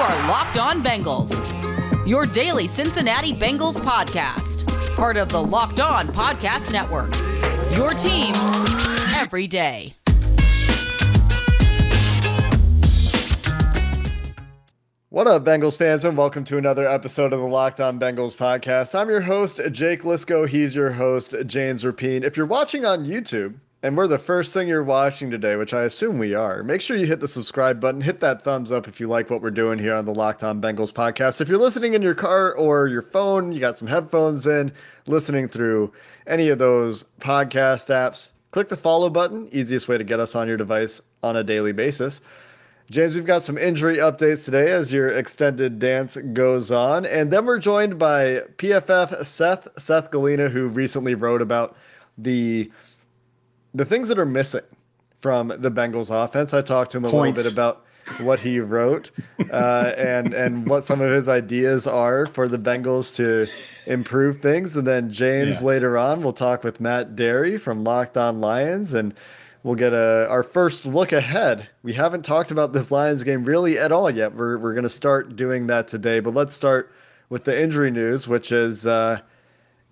are Locked On Bengals, your daily Cincinnati Bengals podcast, part of the Locked On Podcast Network. Your team every day. What up, Bengals fans, and welcome to another episode of the Locked On Bengals podcast. I'm your host, Jake Liscow. He's your host, James Rapien. If you're watching on YouTube, and we're the first thing you're watching today, which I assume we are, make sure you hit the subscribe button, hit that thumbs up if you like what we're doing here on the Locked On Bengals podcast. If you're listening in your car or your phone, you got some headphones in, listening through any of those podcast apps, click the follow button, easiest way to get us on your device on a daily basis. James, we've got some injury updates today as your extended dance goes on. And then we're joined by PFF Seth, Seth Galina, who recently wrote about the the things that are missing from the Bengals offense. I talked to him a Points. little bit about what he wrote uh, and and what some of his ideas are for the Bengals to improve things. And then James yeah. later on we'll talk with Matt Dery from Locked On Lions and we'll get a our first look ahead. We haven't talked about this Lions game really at all yet. We're we're going to start doing that today, but let's start with the injury news, which is uh,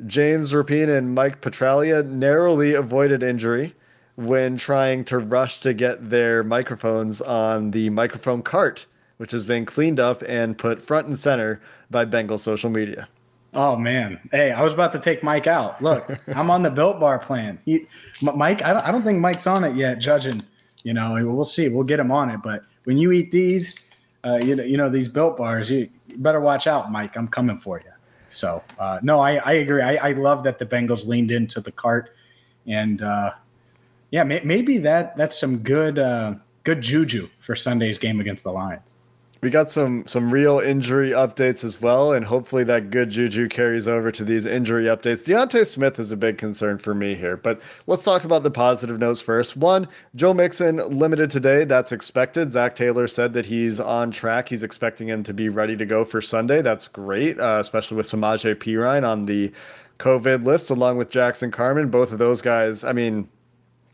James Rapien and Mike Petraglia narrowly avoided injury when trying to rush to get their microphones on the microphone cart, which has been cleaned up and put front and center by Bengal social media. Oh man, hey, I was about to take Mike out. Look, I'm on the Built Bar plan. He, Mike, I don't, I don't think Mike's on it yet. Judging, you know, we'll see. We'll get him on it. But when you eat these, uh, you know, you know these Built Bars, you, you better watch out, Mike. I'm coming for you. So uh, no, I, I agree. I, I love that the Bengals leaned into the cart, and uh, yeah, may, maybe that that's some good uh, good juju for Sunday's game against the Lions we got some some real injury updates as well, and hopefully that good juju carries over to these injury updates. D'Ante Smith is a big concern for me here, but let's talk about the positive notes first. One, Joe Mixon limited today. That's expected. Zac Taylor said that he's on track. He's expecting him to be ready to go for Sunday. That's great, uh, especially with Samaje Perine on the COVID list, along with Jackson Carman. Both of those guys. I mean,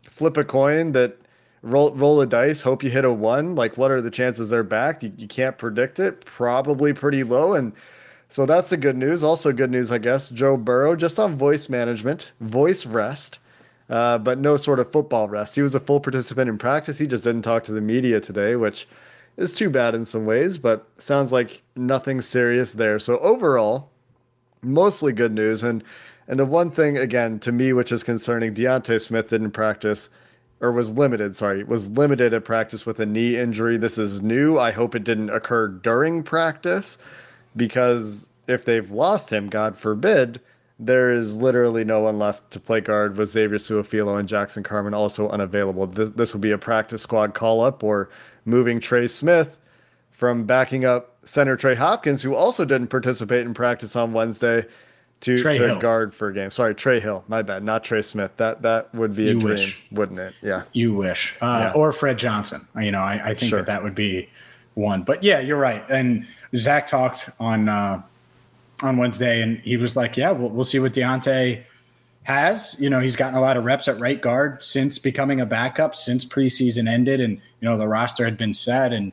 flip a coin that roll roll a dice, hope you hit a one. Like, what are the chances they're back? You, you can't predict it. Probably pretty low. And so that's the good news. Also, good news, I guess. Joe Burrow just on voice management, voice rest, uh, but no sort of football rest. He was a full participant in practice. He just didn't talk to the media today, which is too bad in some ways, but sounds like nothing serious there. So overall, mostly good news. And and the one thing again to me, which is concerning, D'Ante Smith didn't practice or was limited, sorry, was limited at practice with a knee injury. This is new. I hope it didn't occur during practice because if they've lost him, God forbid, there is literally no one left to play guard with Xavier Su'a-Filo and Jackson Carman also unavailable. This, this will be a practice squad call up or moving Trey Smith from backing up center Trey Hopkins, who also didn't participate in practice on Wednesday, to, Trey to Hill. guard for a game. Sorry, Trey Hill. My bad, not Trey Smith. That that would be you a dream, wish. wouldn't it? Yeah. You wish. Uh, yeah. Or Fred Johnson. You know, I, I think sure. that that would be one. But yeah, you're right. And Zac talked on uh, on Wednesday, and he was like, "Yeah, we'll, we'll see what D'Ante has. You know, he's gotten a lot of reps at right guard since becoming a backup, since preseason ended, and you know the roster had been set and."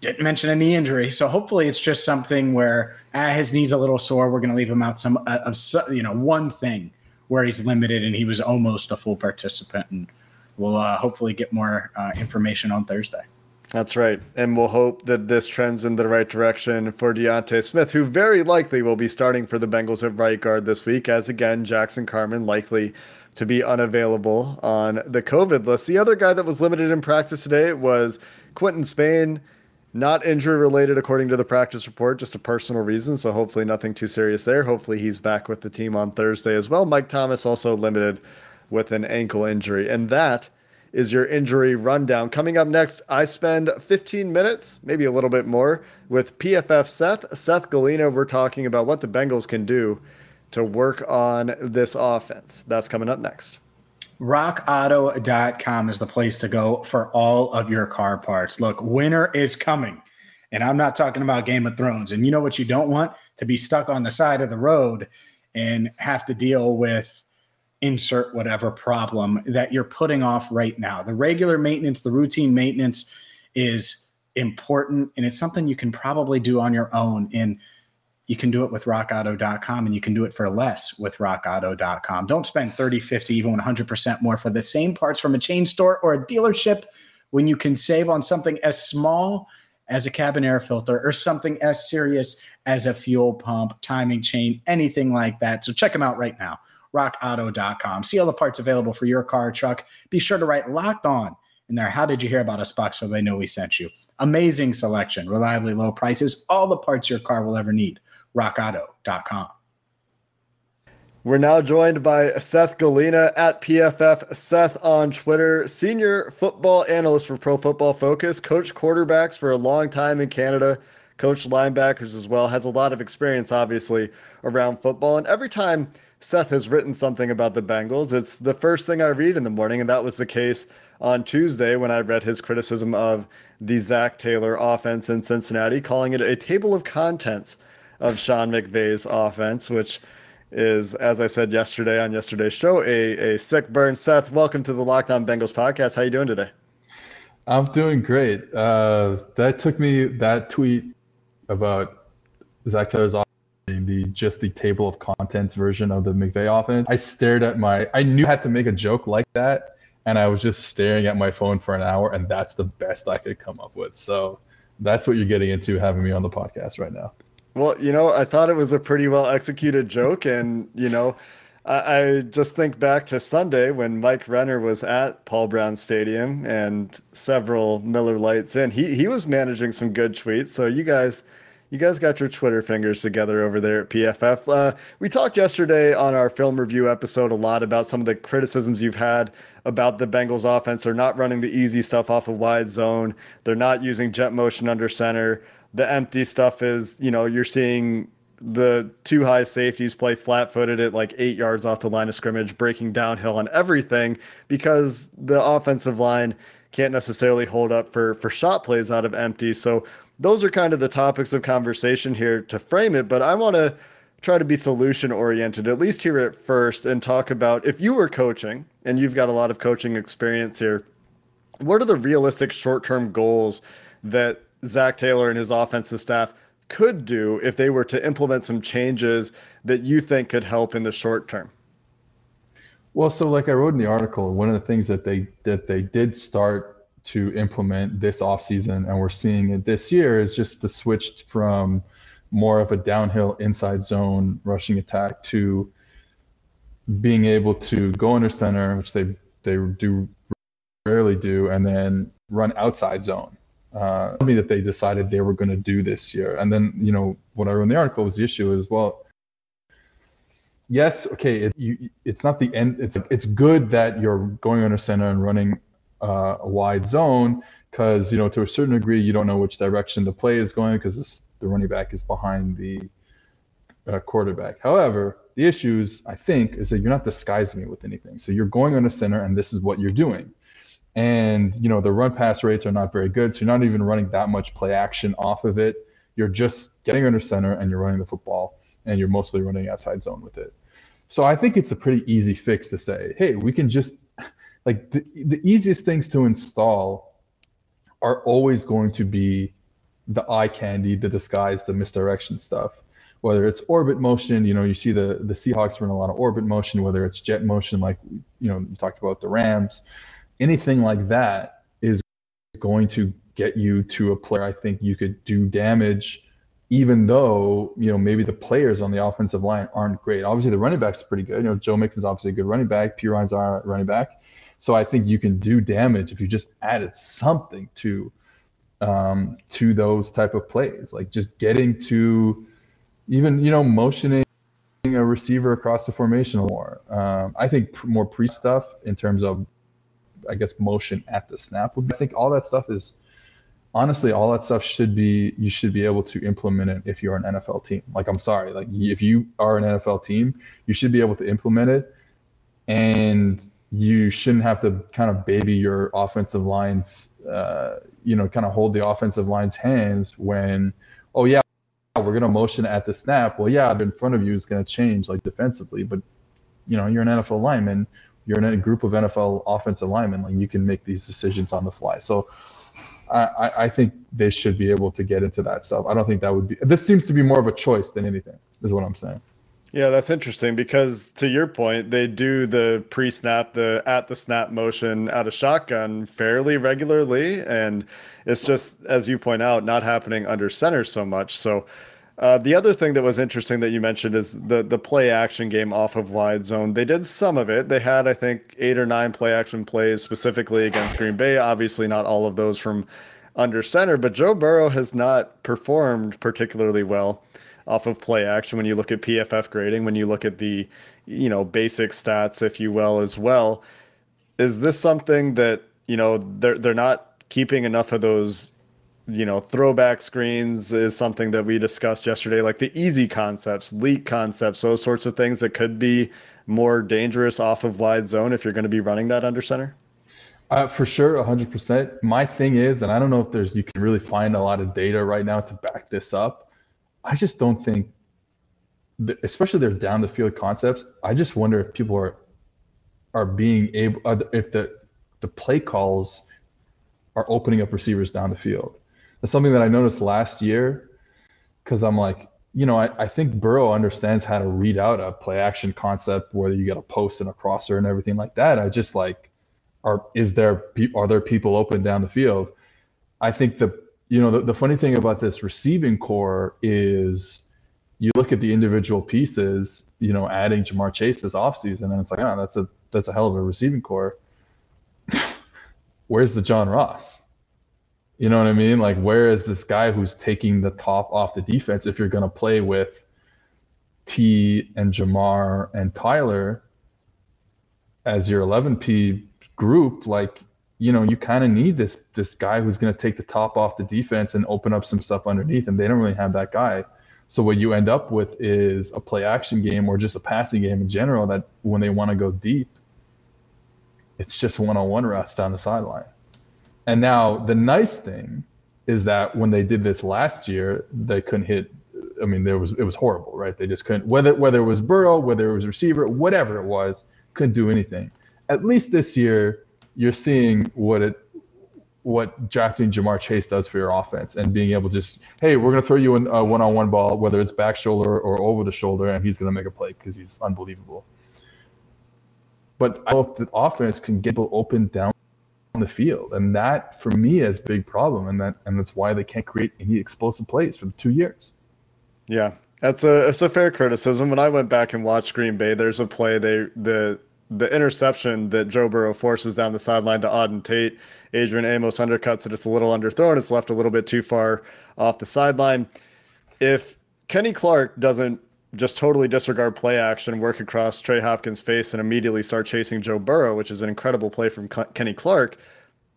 Didn't mention a knee injury, so hopefully it's just something where ah, his knee's a little sore. We're going to leave him out some uh, of you know one thing where he's limited and he was almost a full participant. And we'll uh, hopefully get more uh, information on Thursday. That's right. And we'll hope that this trends in the right direction for D'Ante Smith, who very likely will be starting for the Bengals at right guard this week, as again, Jackson Carman likely to be unavailable on the COVID list. The other guy that was limited in practice today was Quinton Spain. Not injury related, according to the practice report, just a personal reason. So hopefully nothing too serious there. Hopefully he's back with the team on Thursday as well. Mike Thomas also limited with an ankle injury. And that is your injury rundown. Coming up next, I spend 15 minutes, maybe a little bit more, with PFF Seth, Seth Galina. We're talking about what the Bengals can do to work on this offense. That's coming up next. RockAuto.com is the place to go for all of your car parts. Look, winter is coming. And I'm not talking about Game of Thrones. And you know what you don't want? To be stuck on the side of the road and have to deal with insert whatever problem that you're putting off right now. The regular maintenance, the routine maintenance is important and it's something you can probably do on your own and you can do it with rockauto.com and you can do it for less with rockauto.com don't spend 30 50 even 100% more for the same parts from a chain store or a dealership when you can save on something as small as a cabin air filter or something as serious as a fuel pump timing chain anything like that so check them out right now rockauto.com see all the parts available for your car or truck be sure to write locked on in there. How did you hear about us box so they know we sent you? Amazing selection, reliably low prices, all the parts your car will ever need. RockAuto.com. We're now joined by Seth Galina at PFF. Seth on Twitter, senior football analyst for Pro Football Focus, coached quarterbacks for a long time in Canada, coached linebackers as well, has a lot of experience, obviously, around football. And every time Seth has written something about the Bengals, it's the first thing I read in the morning. And that was the case on Tuesday when I read his criticism of the Zac Taylor offense in Cincinnati, calling it a table of contents of Sean McVay's offense, which is, as I said yesterday on yesterday's show, a, a sick burn. Seth, welcome to the Locked On Bengals podcast. How you doing today? I'm doing great. Uh, that took me that tweet about Zac Taylor's offense the just the table of contents version of the McVay offense. I stared at my I knew I had to make a joke like that and I was just staring at my phone for an hour, and that's the best I could come up with. So that's what you're getting into having me on the podcast right now. Well, you know, I thought it was a pretty well executed joke, and you know, I, I just think back to Sunday when Mike Renner was at Paul Brown Stadium and several Miller Lights in. He he was managing some good tweets. So you guys you guys got your Twitter fingers together over there at PFF. Uh, we talked yesterday on our film review episode a lot about some of the criticisms you've had about the Bengals offense. They're not running the easy stuff off a of wide zone. They're not using jet motion under center. The empty stuff is, you know, you're seeing the two high safeties play flat footed at like eight yards off the line of scrimmage, breaking downhill on everything because the offensive line can't necessarily hold up for for shot plays out of empty. So those are kind of the topics of conversation here to frame it. But I want to try to be solution oriented, at least here at first, and talk about if you were coaching and you've got a lot of coaching experience here, what are the realistic short term goals that Zac Taylor and his offensive staff could do if they were to implement some changes that you think could help in the short term? Well, so like I wrote in the article, one of the things that they that they did start to implement this offseason, and we're seeing it this year, is just the switch from more of a downhill inside zone rushing attack to being able to go under center, which they they do rarely do, and then run outside zone. Uh, me that they decided they were going to do this year, and then you know what I wrote in the article was the issue is well, yes, okay, it, you, it's not the end. It's it's good that you're going under center and running uh, a wide zone because you know to a certain degree you don't know which direction the play is going because the running back is behind the uh, quarterback. However, the issues I think is that you're not disguising it with anything. So you're going under center and this is what you're doing. And you know the run pass rates are not very good, so you're not even running that much play action off of it. You're just getting under center and you're running the football, and you're mostly running outside zone with it. So I think it's a pretty easy fix to say, hey, we can just like the, the easiest things to install are always going to be the eye candy, the disguise, the misdirection stuff. Whether it's orbit motion, you know, you see the the Seahawks run a lot of orbit motion. Whether it's jet motion, like you know, you talked about the Rams, anything like that is going to get you to a player. I think you could do damage, even though you know maybe the players on the offensive line aren't great. Obviously, the running back's pretty good. You know, Joe Mixon's obviously a good running back. Perine's our running back. So I think you can do damage if you just added something to um, to those type of plays, like just getting to even you know motioning a receiver across the formation more. Um, I think more pre stuff in terms of I guess motion at the snap would be. I think all that stuff is honestly all that stuff should be you should be able to implement it if you're an NFL team. Like I'm sorry, like if you are an NFL team, you should be able to implement it and you shouldn't have to kind of baby your offensive lines, uh, you know, kind of hold the offensive line's hands when, oh yeah, we're gonna motion at the snap. Well, yeah, in front of you is gonna change like defensively, but you know, you're an NFL lineman, you're in a group of NFL offensive linemen, like you can make these decisions on the fly. So I, I think they should be able to get into that stuff. I don't think that would be. This seems to be more of a choice than anything. Is what I'm saying. Yeah, that's interesting because to your point, they do the pre-snap, the at the snap motion out of shotgun fairly regularly, and it's just as you point out, not happening under center so much. So uh, the other thing that was interesting that you mentioned is the the play action game off of wide zone. They did some of it. They had, I think, eight or nine play action plays specifically against Green Bay. Obviously, not all of those from under center, but Joe Burrow has not performed particularly well off of play action when you look at PFF grading, when you look at the, you know, basic stats, if you will, as well. Is this something that, you know, they're they're not keeping enough of those you know, throwback screens is something that we discussed yesterday, like the easy concepts, leak concepts, those sorts of things that could be more dangerous off of wide zone if you're going to be running that under center? Uh, for sure, 100%. My thing is, and I don't know if there's, you can really find a lot of data right now to back this up. I just don't think, especially their down the field concepts. I just wonder if people are are being able, if the the play calls are opening up receivers down the field. That's something that I noticed last year because I'm like, you know, I, I think Burrow understands how to read out a play action concept, whether you get a post and a crosser and everything like that. I just like, are is there are there people open down the field? I think the you know the, the funny thing about this receiving corps is you look at the individual pieces, you know, adding Ja'Marr Chase this offseason, and it's like, oh, that's a that's a hell of a receiving corps. Where's the John Ross? You know what I mean? Like, where is this guy who's taking the top off the defense if you're going to play with T and Ja'Marr and Tyler as your 11P group? Like, you know, you kind of need this this guy who's going to take the top off the defense and open up some stuff underneath, and they don't really have that guy. So what you end up with is a play action game or just a passing game in general that when they want to go deep, it's just one on one routes down the sideline. And now the nice thing is that when they did this last year, they couldn't hit. I mean, there was it was horrible, right? They just couldn't whether whether it was Burrow, whether it was receiver, whatever it was, couldn't do anything. At least this year, you're seeing what it what drafting Ja'Marr Chase does for your offense and being able to just, hey, we're going to throw you a one-on-one ball, whether it's back shoulder or over the shoulder, and he's going to make a play because he's unbelievable. But I hope the offense can get open down the field, and that for me is a big problem, and that and that's why they can't create any explosive plays for the two years. Yeah, that's a it's a fair criticism. When I went back and watched Green Bay, there's a play they the the interception that Joe Burrow forces down the sideline to Auden Tate. Adrian Amos undercuts it. It's a little underthrown. It's left a little bit too far off the sideline. If Kenny Clark doesn't just totally disregard play action, work across Trey Hopkins' face, and immediately start chasing Joe Burrow, which is an incredible play from Kenny Clark.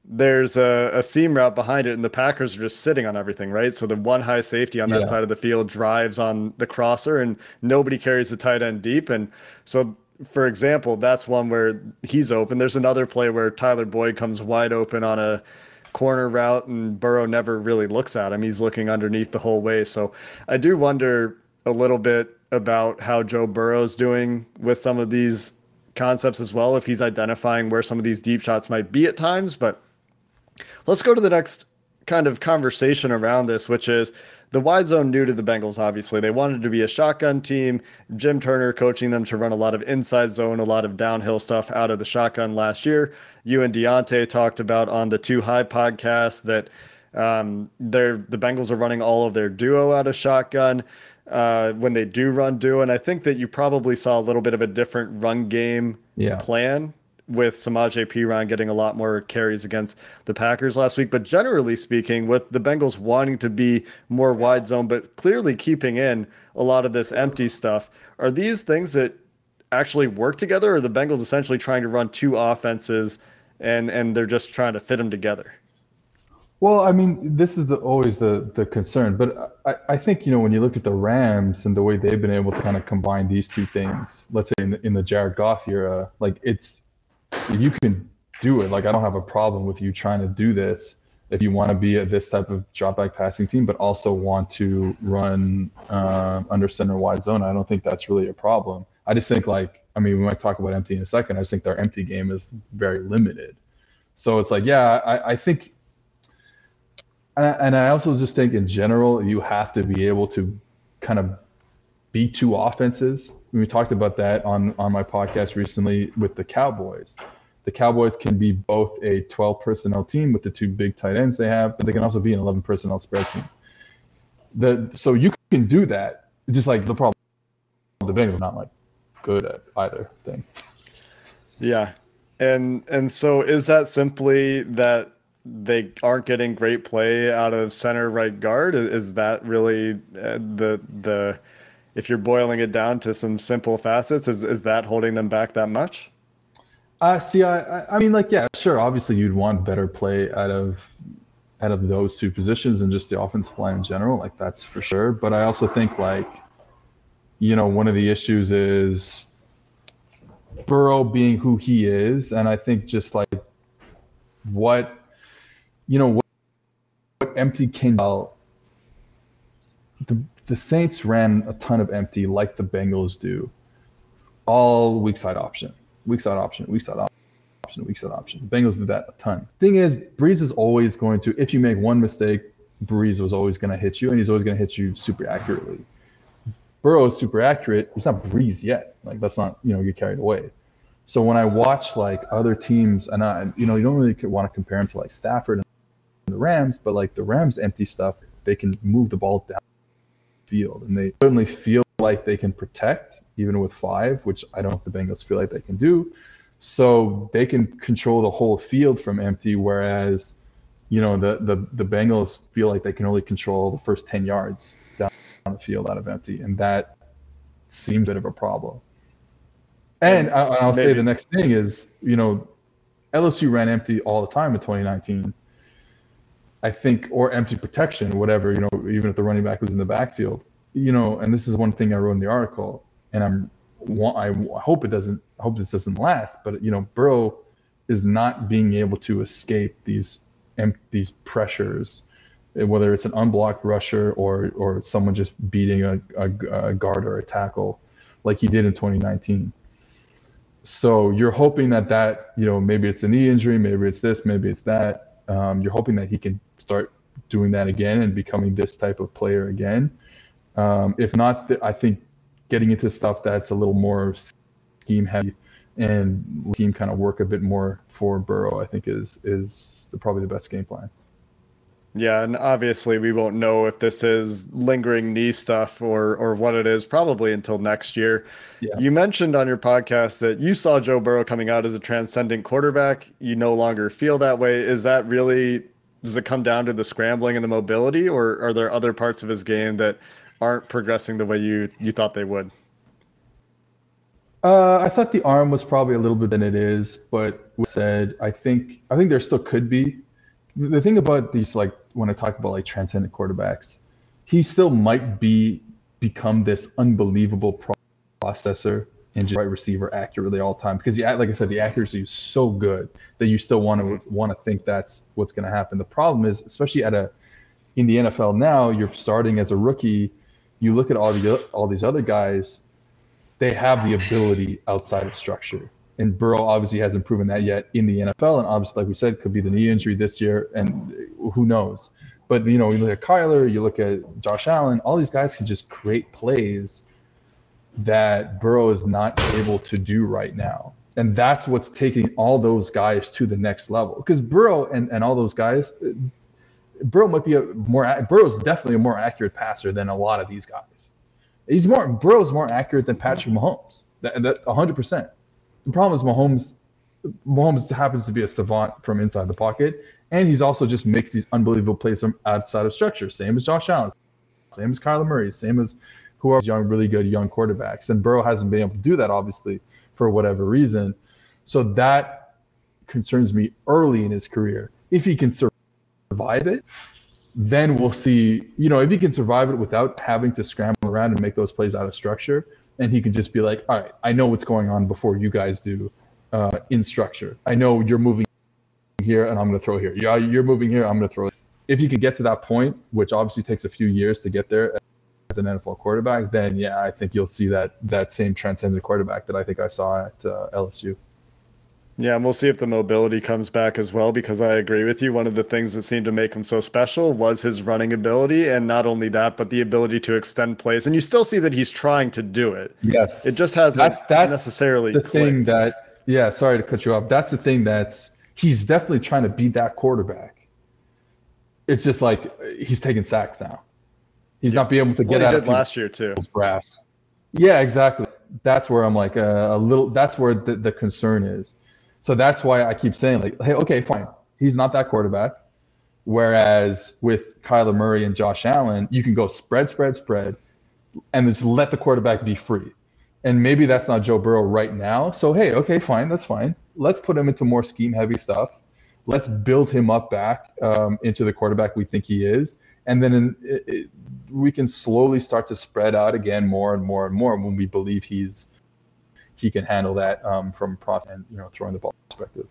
There's a, a, seam route behind it, and the Packers are just sitting on everything, right? So the one high safety on that yeah. side of the field drives on the crosser, and nobody carries the tight end deep. And so, for example, that's one where he's open. There's another play where Tyler Boyd comes wide open on a corner route, and Burrow never really looks at him. He's looking underneath the whole way. So I do wonder a little bit about how Joe Burrow's doing with some of these concepts as well, if he's identifying where some of these deep shots might be at times. But let's go to the next kind of conversation around this, which is the wide zone new to the Bengals, obviously. They wanted to be a shotgun team. Jim Turner coaching them to run a lot of inside zone, a lot of downhill stuff out of the shotgun last year. You and Diante talked about on the Two High podcast that um, they're the Bengals are running all of their duo out of shotgun uh, when they do run do. And I think that you probably saw a little bit of a different run game yeah. plan with Samaje Perine getting a lot more carries against the Packers last week. But generally speaking, with the Bengals wanting to be more wide zone, but clearly keeping in a lot of this empty stuff, are these things that actually work together, or the Bengals essentially trying to run two offenses and and they're just trying to fit them together? Well, I mean, this is the, always the the concern, but I, I think you know when you look at the Rams and the way they've been able to kind of combine these two things, let's say in the, in the Jared Goff era, like it's you can do it. Like I don't have a problem with you trying to do this if you want to be a, this type of drop back passing team, but also want to run um, under center wide zone. I don't think that's really a problem. I just think like I mean we might talk about empty in a second. I just think their empty game is very limited. So it's like yeah, I, I think and I, also just think in general you have to be able to kind of be two offenses. We talked about that on on my podcast recently with the Cowboys. The Cowboys can be both a 12 personnel team with the two big tight ends they have, but they can also be an 11 personnel spread team. The so you can do that. Just like the problem, the Bengals not like good at either thing. Yeah, and and so is that simply that they aren't getting great play out of center right guard? Is that really uh, the the if you're boiling it down to some simple facets, is is that holding them back that much? Uh, see, I, I mean, like, yeah, sure. Obviously, you'd want better play out of out of those two positions and just the offensive line in general. Like, that's for sure. But I also think, like, you know, one of the issues is Burrow being who he is, and I think just like what you know what, what empty can the the Saints ran a ton of empty like the Bengals do, all weak side option, weak side option, weak side option, weak side option. The Bengals did that a ton. Thing is, Brees is always going to, if you make one mistake, Brees was always going to hit you, and he's always going to hit you super accurately. Burrow is super accurate. He's not Brees yet. Like that's not you know get carried away. So when I watch like other teams, and I you know you don't really want to compare them to like Stafford the Rams, but like the Rams empty stuff, they can move the ball down field, and they certainly feel like they can protect even with five, which I don't know if the Bengals feel like they can do. So they can control the whole field from empty, whereas you know the the the Bengals feel like they can only control the first ten yards down the field out of empty, and that seems a bit of a problem. And, and I'll maybe. say the next thing is, you know, LSU ran empty all the time in 2019. I think, or empty protection, whatever, you know, even if the running back was in the backfield, you know, and this is one thing I wrote in the article, and I'm, I hope it doesn't, I hope this doesn't last, but you know, Burrow is not being able to escape these, these pressures, eh, whether it's an unblocked rusher or or someone just beating a, a, a guard or a tackle, like he did in 2019 so you're hoping that that you know maybe it's a knee injury maybe it's this maybe it's that um, you're hoping that he can start doing that again and becoming this type of player again. Um, if not, th- I think getting into stuff that's a little more scheme heavy and team kind of work a bit more for Burrow, I think is is the, probably the best game plan. Yeah, and obviously we won't know if this is lingering knee stuff or or what it is probably until next year. Yeah. You mentioned on your podcast that you saw Joe Burrow coming out as a transcendent quarterback. You no longer feel that way. Is that really does it come down to the scrambling and the mobility, or are there other parts of his game that aren't progressing the way you you thought they would? Uh, I thought the arm was probably a little bit than it is, but said I think I think there still could be. The thing about these, like when I talk about like transcendent quarterbacks, he still might be become this unbelievable processor and just right receiver accurately all the time because the like I said the accuracy is so good that you still want to want to think that's what's going to happen. The problem is especially at a in the NFL now you're starting as a rookie. You look at all the all these other guys, they have the ability outside of structure. And Burrow obviously hasn't proven that yet in the NFL, and obviously, like we said, could be the knee injury this year, and who knows. But you know, you look at Kyler, you look at Josh Allen, all these guys can just create plays that Burrow is not able to do right now. And that's what's taking all those guys to the next level. Because Burrow and, and all those guys, Burrow might be a more Burrow's definitely a more accurate passer than a lot of these guys. He's more Burrow's more accurate than Patrick Mahomes. That, that 100%. The problem is Mahomes Mahomes happens to be a savant from inside the pocket, and he's also just makes these unbelievable plays from outside of structure. Same as Josh Allen, same as Kyler Murray, same as who are young, really good young quarterbacks. And Burrow hasn't been able to do that, obviously, for whatever reason. So that concerns me early in his career. If he can survive it, then we'll see. You know, if he can survive it without having to scramble around and make those plays out of structure, and he can just be like, all right, I know what's going on before you guys do uh, in structure. I know you're moving here, and I'm going to throw here. Yeah, you're moving here, I'm going to throw. If you can get to that point, which obviously takes a few years to get there as an NFL quarterback, then yeah, I think you'll see that that same transcendent quarterback that I think I saw at uh, LSU. Yeah, and we'll see if the mobility comes back as well, because I agree with you. One of the things that seemed to make him so special was his running ability. And not only that, but the ability to extend plays. And you still see that he's trying to do it. Yes. It just hasn't that's, that's necessarily the clicked. thing that, yeah, sorry to cut you off. That's the thing that's, he's definitely trying to be that quarterback. It's just like he's taking sacks now. He's yeah. not being able to get well, out of last year too. brass. Yeah, exactly. That's where I'm like uh, a little. That's where the, the concern is. So that's why I keep saying like, hey, okay, fine. He's not that quarterback. Whereas with Kyler Murray and Josh Allen, you can go spread, spread, spread, and just let the quarterback be free. And maybe that's not Joe Burrow right now. So hey, okay, fine, that's fine. Let's put him into more scheme heavy stuff. Let's build him up back um, into the quarterback we think he is, and then in, it, it, we can slowly start to spread out again more and more and more when we believe he's he can handle that um, from process and you know throwing the ball perspective.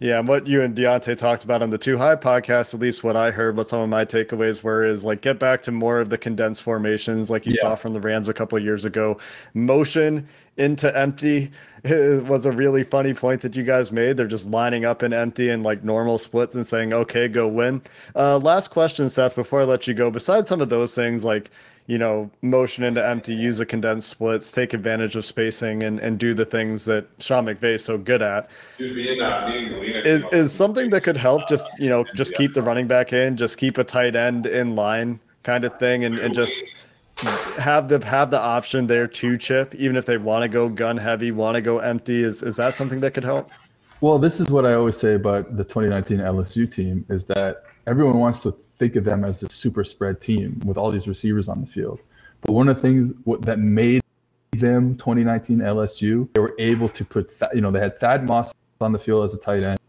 Yeah, and what you and Diante talked about on the Two High podcast, at least what I heard, what some of my takeaways were, is like get back to more of the condensed formations, like you yeah. saw from the Rams a couple years ago. Motion into empty was a really funny point that you guys made. They're just lining up in empty and like normal splits and saying, "Okay, go win." Uh, last question, Seth, before I let you go. Besides some of those things, like you know, motion into empty, use the condensed splits, take advantage of spacing, and, and do the things that Sean McVay is so good at. Is is something that could help just you know just keep the running back in, just keep a tight end in line kind of thing, and, and just have the have the option there to chip, even if they want to go gun heavy, want to go empty. Is is that something that could help? Well, this is what I always say about the 2019 LSU team is that everyone wants to think of them as a super spread team with all these receivers on the field. But one of the things that made them 2019 LSU, they were able to put, you know, they had Thad Moss on the field as a tight end.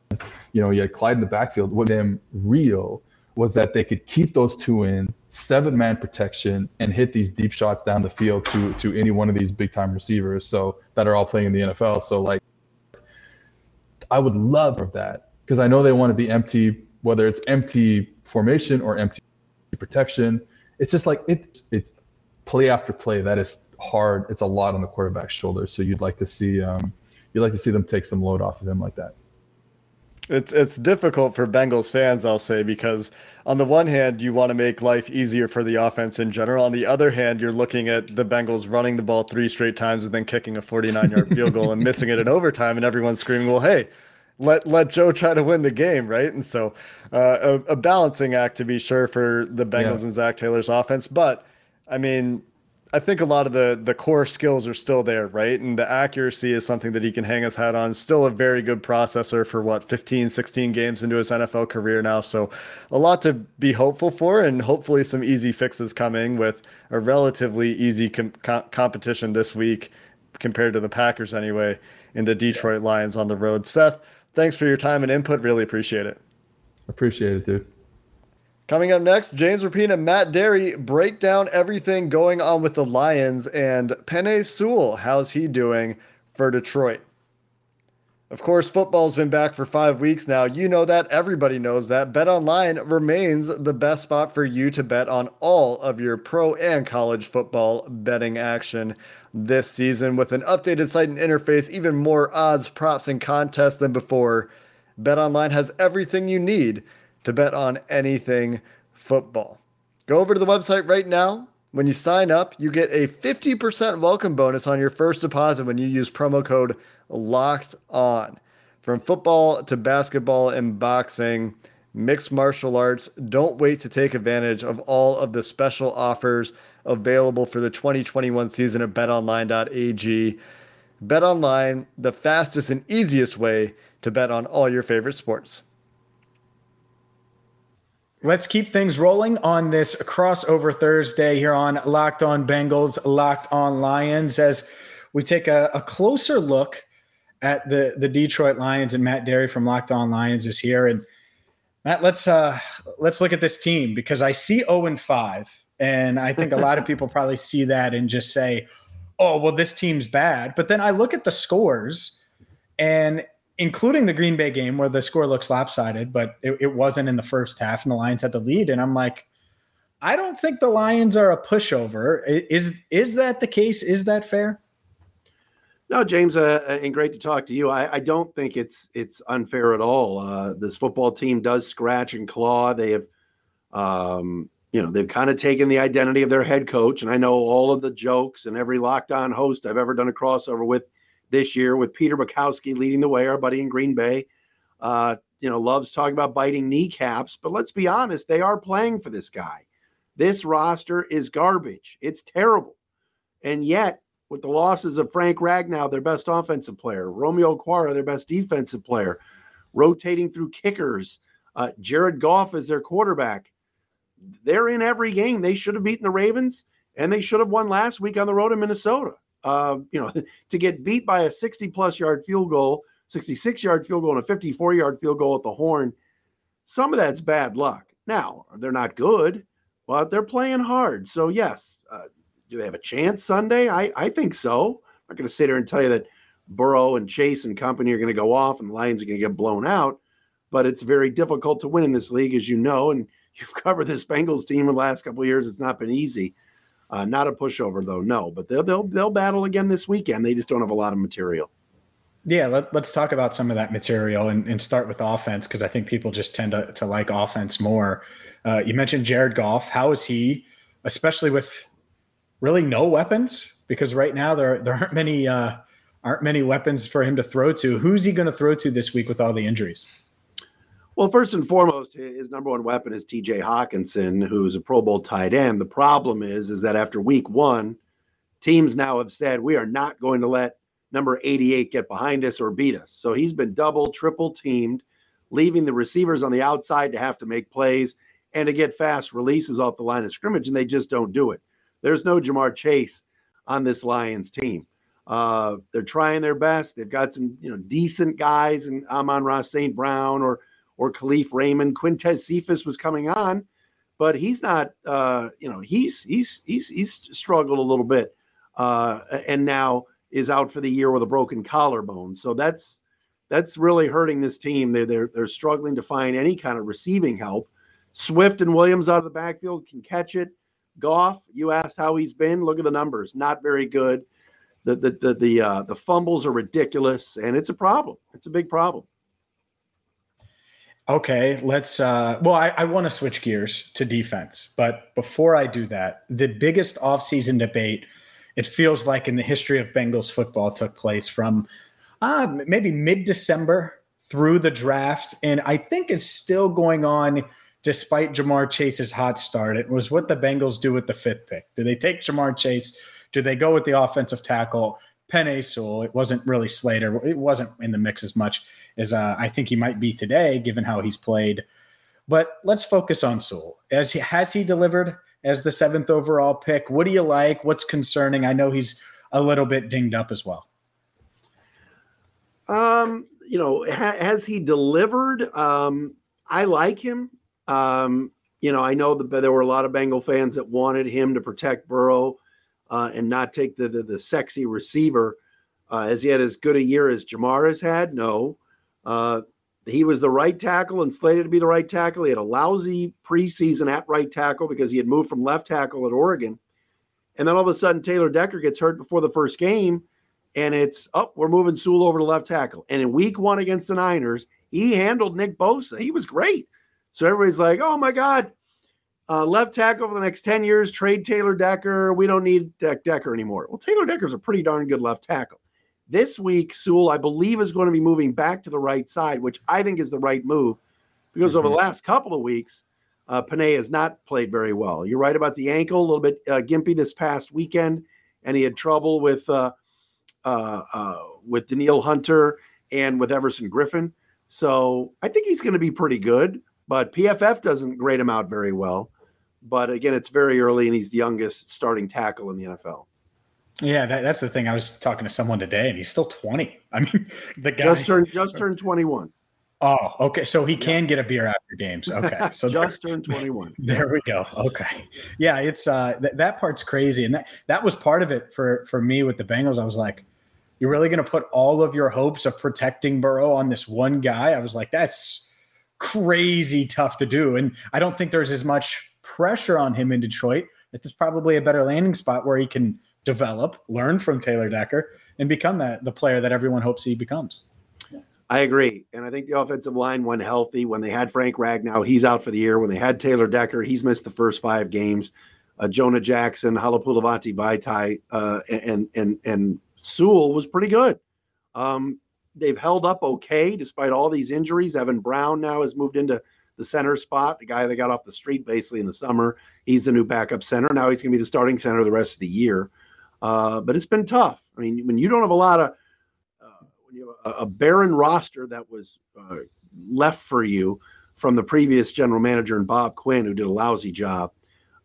You know, you had Clyde in the backfield. What them real was that they could keep those two in seven man protection and hit these deep shots down the field to to any one of these big time receivers. So that are all playing in the NFL. So like, I would love that because I know they want to be empty, whether it's empty formation or empty protection. It's just like it's it's play after play. That is hard. It's a lot on the quarterback's shoulders. So you'd like to see um, you'd like to see them take some load off of him like that. It's it's difficult for Bengals fans, I'll say, because on the one hand, you want to make life easier for the offense in general. On the other hand, you're looking at the Bengals running the ball three straight times and then kicking a 49 yard field goal and missing it in overtime, and everyone's screaming, "Well, hey, let let Joe try to win the game, right? And so uh, a, a, balancing act to be sure for the Bengals yeah. and Zac Taylor's offense. But I mean, I think a lot of the the core skills are still there, right? And the accuracy is something that he can hang his hat on. Still a very good processor for what 15, 16 games into his NFL career now. So a lot to be hopeful for, and hopefully some easy fixes coming with a relatively easy com- competition this week compared to the Packers anyway, in the Detroit Lions on the road. Seth Thanks for your time and input. Really appreciate it. Appreciate it, dude. Coming up next, James Rapien and Matt Dery break down everything going on with the Lions and Penei Sewell. How's he doing for Detroit? Of course, football's been back for five weeks now. You know that. Everybody knows that. Bet Online remains the best spot for you to bet on all of your pro and college football betting action this season with an updated site and interface, even more odds, props, and contests than before. BetOnline has everything you need to bet on anything football. Go over to the website right now. When you sign up, you get a 50% welcome bonus on your first deposit when you use promo code LOCKED ON. From football to basketball and boxing, mixed martial arts, don't wait to take advantage of all of the special offers available for the 2021 season at betonline.ag. BetOnline, the fastest and easiest way to bet on all your favorite sports. Let's keep things rolling on this crossover Thursday here on Locked On Bengals, Locked On Lions, as we take a, a closer look at the the Detroit Lions and Matt Dery from Locked On Lions is here. And Matt, let's uh let's look at this team because I see 0 and 5 and I think a lot of people probably see that and just say, oh, well, this team's bad. But then I look at the scores and including the Green Bay game where the score looks lopsided, but it, it, wasn't in the first half and the Lions had the lead. And I'm like, I don't think the Lions are a pushover. Is is that the case? Is that fair? No, James, uh, uh, and great to talk to you. I, I don't think it's it's unfair at all. Uh, this football team does scratch and claw. They have, um, you know, they've kind of taken the identity of their head coach. And I know all of the jokes and every locked on host I've ever done a crossover with this year with Peter Bukowski leading the way, our buddy in Green Bay. Uh, you know, loves talking about biting kneecaps, but let's be honest, they are playing for this guy. This roster is garbage. It's terrible. And yet, with the losses of Frank Ragnow, their best offensive player, Romeo Okwara, their best defensive player, rotating through kickers, uh, Jared Goff is their quarterback. They're in every game. They should have beaten the Ravens, and they should have won last week on the road in Minnesota. Uh, you know, to get beat by a 60 plus yard field goal 66 yard field goal and a 54 yard field goal at the horn. Some of that's bad luck. Now, they're not good, but they're playing hard. So, yes, uh, do they have a chance Sunday? I, I think so. I'm not going to sit here and tell you that Burrow and Chase and company are going to go off and the Lions are going to get blown out, but it's very difficult to win in this league, as you know. And you've covered this Bengals team in the last couple of years. It's not been easy. Uh, not a pushover, though, no, but they'll, they'll, they'll battle again this weekend. They just don't have a lot of material. Yeah, let, us talk about some of that material and, and start with offense because I think people just tend to, to like offense more. Uh, you mentioned Jared Goff. How is he, especially with really no weapons? Because right now there there aren't many uh, aren't many weapons for him to throw to. Who's he going to throw to this week with all the injuries? Well, first and foremost, his number one weapon is T.J. Hockenson, who's a Pro Bowl tight end. The problem is, is that after Week One, teams now have said we are not going to let number 88 get behind us or beat us. So he's been double, triple teamed, leaving the receivers on the outside to have to make plays and to get fast releases off the line of scrimmage, and they just don't do it. There's no Ja'Marr Chase on this Lions team. Uh, they're trying their best. They've got some, you know, decent guys, and Amon-Ra St. Brown or or Kalif Raymond. Quintez Cephus was coming on, but he's not. Uh, you know, he's he's he's he's struggled a little bit, uh, and now is out for the year with a broken collarbone. So that's that's really hurting this team. They're they're they're struggling to find any kind of receiving help. Swift and Williams out of the backfield can catch it. Goff, you asked how he's been. Look at the numbers. Not very good. The the the the, uh, the fumbles are ridiculous, and it's a problem. It's a big problem. Okay, let's. Uh, well, I, I want to switch gears to defense, but before I do that, the biggest offseason debate it feels like in the history of Bengals football took place from uh, maybe mid December through the draft. And I think it's still going on despite Ja'Marr Chase's hot start. It was what the Bengals do with the fifth pick. Do they take Ja'Marr Chase? Do they go with the offensive tackle? Penei Sewell. It wasn't really Slater. It wasn't in the mix as much as uh, I think he might be today, given how he's played. But let's focus on Sewell. As he, has he delivered? as the seventh overall pick. What do you like? What's concerning? I know he's a little bit dinged up as well. Um, you know, ha- has he delivered? Um, I like him. Um, you know, I know that there were a lot of Bengal fans that wanted him to protect Burrow uh, and not take the, the, the sexy receiver. Uh, has he had as good a year as Ja'Marr has had? No. Uh, he was the right tackle and slated to be the right tackle. He had a lousy preseason at right tackle because he had moved from left tackle at Oregon. And then all of a sudden, Taylor Decker gets hurt before the first game, and it's up. Oh, we're moving Sewell over to left tackle. And in week one against the Niners, he handled Nick Bosa. He was great. So everybody's like, oh my God, uh, left tackle for the next 10 years, trade Taylor Decker. We don't need Decker anymore. Well, Taylor Decker's a pretty darn good left tackle. This week, Sewell, I believe, is going to be moving back to the right side, which I think is the right move because mm-hmm. over the mm-hmm. last couple of weeks, uh, Penei has not played very well. You're right about the ankle, a little bit uh, gimpy this past weekend, and he had trouble with uh, uh, uh with Danielle Hunter and with Everson Griffen. So I think he's going to be pretty good, but PFF doesn't grade him out very well. But again, it's very early, and he's the youngest starting tackle in the NFL. Yeah, that, that's the thing. I was talking to someone today, and he's still twenty. I mean, the guy just turned just turned twenty one. Oh, okay. So he can get a beer after games. Okay. So just turned 21. There we go. Okay. Yeah, it's uh th- that part's crazy. And that that was part of it for for me with the Bengals. I was like, you're really gonna put all of your hopes of protecting Burrow on this one guy? I was like, that's crazy tough to do. And I don't think there's as much pressure on him in Detroit. It's probably a better landing spot where he can develop, learn from Taylor Decker, and become that the player that everyone hopes he becomes. I agree. And I think the offensive line, when healthy, when they had Frank Ragnow, he's out for the year. When they had Taylor Decker, he's missed the first five games. Uh, Jonah Jackson, Halapoulivaati Vaitai, uh, and and and Sewell was pretty good. Um, they've held up okay despite all these injuries. Evan Brown now has moved into the center spot, the guy that got off the street basically in the summer. He's the new backup center. Now he's going to be the starting center the rest of the year. Uh, but it's been tough. I mean, when you don't have a lot of, uh, when you have a, a, barren roster that was uh, left for you from the previous general manager and Bob Quinn, who did a lousy job,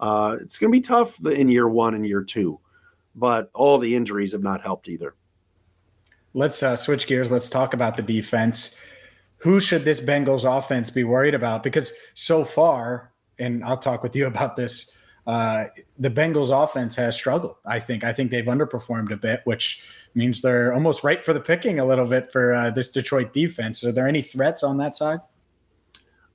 uh, it's going to be tough in year one and year two. But all the injuries have not helped either. Let's uh, switch gears. Let's talk about the defense who should this Bengals offense be worried about? Because so far, and I'll talk with you about this, uh, the Bengals offense has struggled. I think. I think they've underperformed a bit, which means they're almost right for the picking a little bit for uh, this Detroit defense. Are there any threats on that side?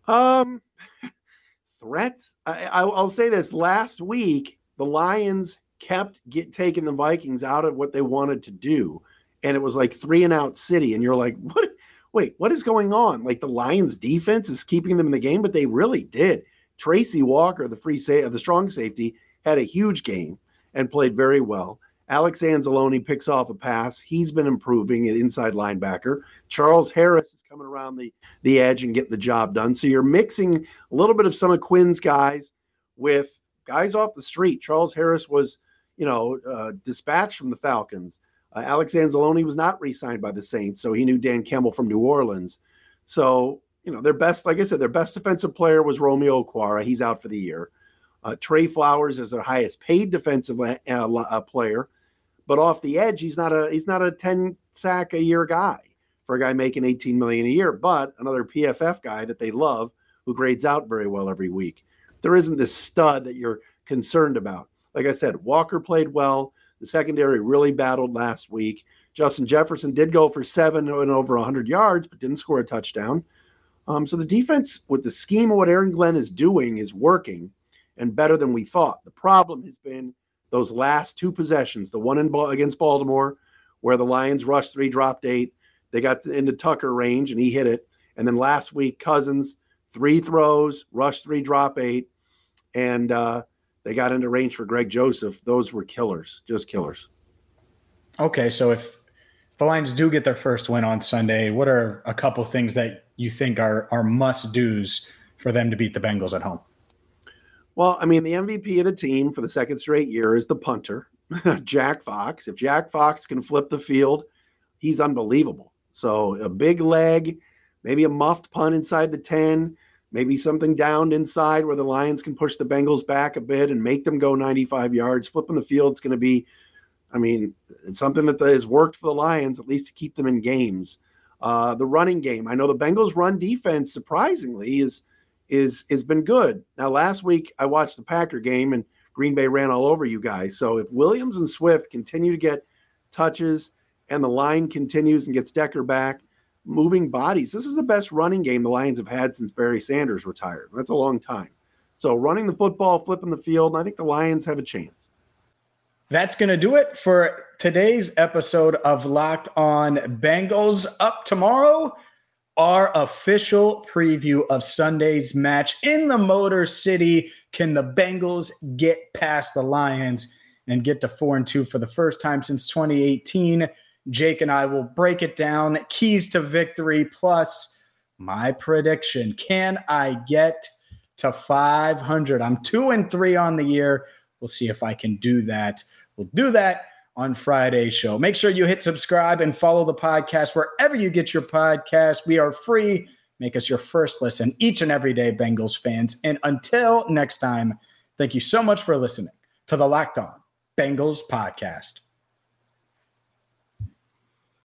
Um, threats. I, will say this: last week, the Lions kept get taking the Vikings out of what they wanted to do, and it was like three and out city, and you're like, what? wait, what is going on? Like the Lions defense is keeping them in the game, but they really did. Tracy Walker, the free sa- the strong safety, had a huge game and played very well. Alex Anzalone picks off a pass. He's been improving at inside linebacker. Charles Harris is coming around the, the edge and getting the job done. So you're mixing a little bit of some of Quinn's guys with guys off the street. Charles Harris was, you know, uh, dispatched from the Falcons. Uh, Alex Anzalone was not re-signed by the Saints, so he knew Dan Campbell from New Orleans. So you know their best, like I said, their best defensive player was Romeo Okwara. He's out for the year. Uh, Trey Flowers is their highest paid defensive uh, uh, player, but off the edge, he's not a he's not a ten sack a year guy for a guy making 18 million a year. But another PFF guy that they love who grades out very well every week. There isn't this stud that you're concerned about. Like I said, Walker played well. The secondary really battled last week. Justin Jefferson did go for seven and over 100 yards, but didn't score a touchdown. Um, so the defense, with the scheme of what Aaron Glenn is doing, is working and better than we thought. The problem has been those last two possessions the one in against Baltimore, where the Lions rushed three, dropped eight. They got into Tucker range and he hit it. And then last week, Cousins, three throws, rush three, drop eight. And uh, they got into range for Greg Joseph. Those were killers, just killers. Okay, so if the Lions do get their first win on Sunday, what are a couple things that you think are are must dos for them to beat the Bengals at home? Well, I mean, the MVP of the team for the second straight year is the punter, Jack Fox. If Jack Fox can flip the field, he's unbelievable. So a big leg, maybe a muffed punt inside the 10, maybe something downed inside where the Lions can push the Bengals back a bit and make them go 95 yards. Flipping the field is going to be, I mean, it's something that has worked for the Lions, at least to keep them in games. Uh, the running game, I know the Bengals' run defense, surprisingly, is is has been good. Now, last week I watched the Packer game and Green Bay ran all over you guys. So if Williams and Swift continue to get touches and the line continues and gets Decker back, moving bodies. This is the best running game the Lions have had since Barry Sanders retired. That's a long time. So running the football, flipping the field, I think the Lions have a chance. That's going to do it for today's episode of Locked On Bengals. Up tomorrow, our official preview of Sunday's match in the Motor City. Can the Bengals get past the Lions and get to 4 and 2 for the first time since 2018? Jake and I will break it down. Keys to victory plus my prediction. Can I get to 500? I'm two and three on the year. We'll see if I can do that. We'll do that on Friday's show. Make sure you hit subscribe and follow the podcast wherever you get your podcast. We are free. Make us your first listen each and every day, Bengals fans. And until next time, thank you so much for listening to the Locked On Bengals podcast.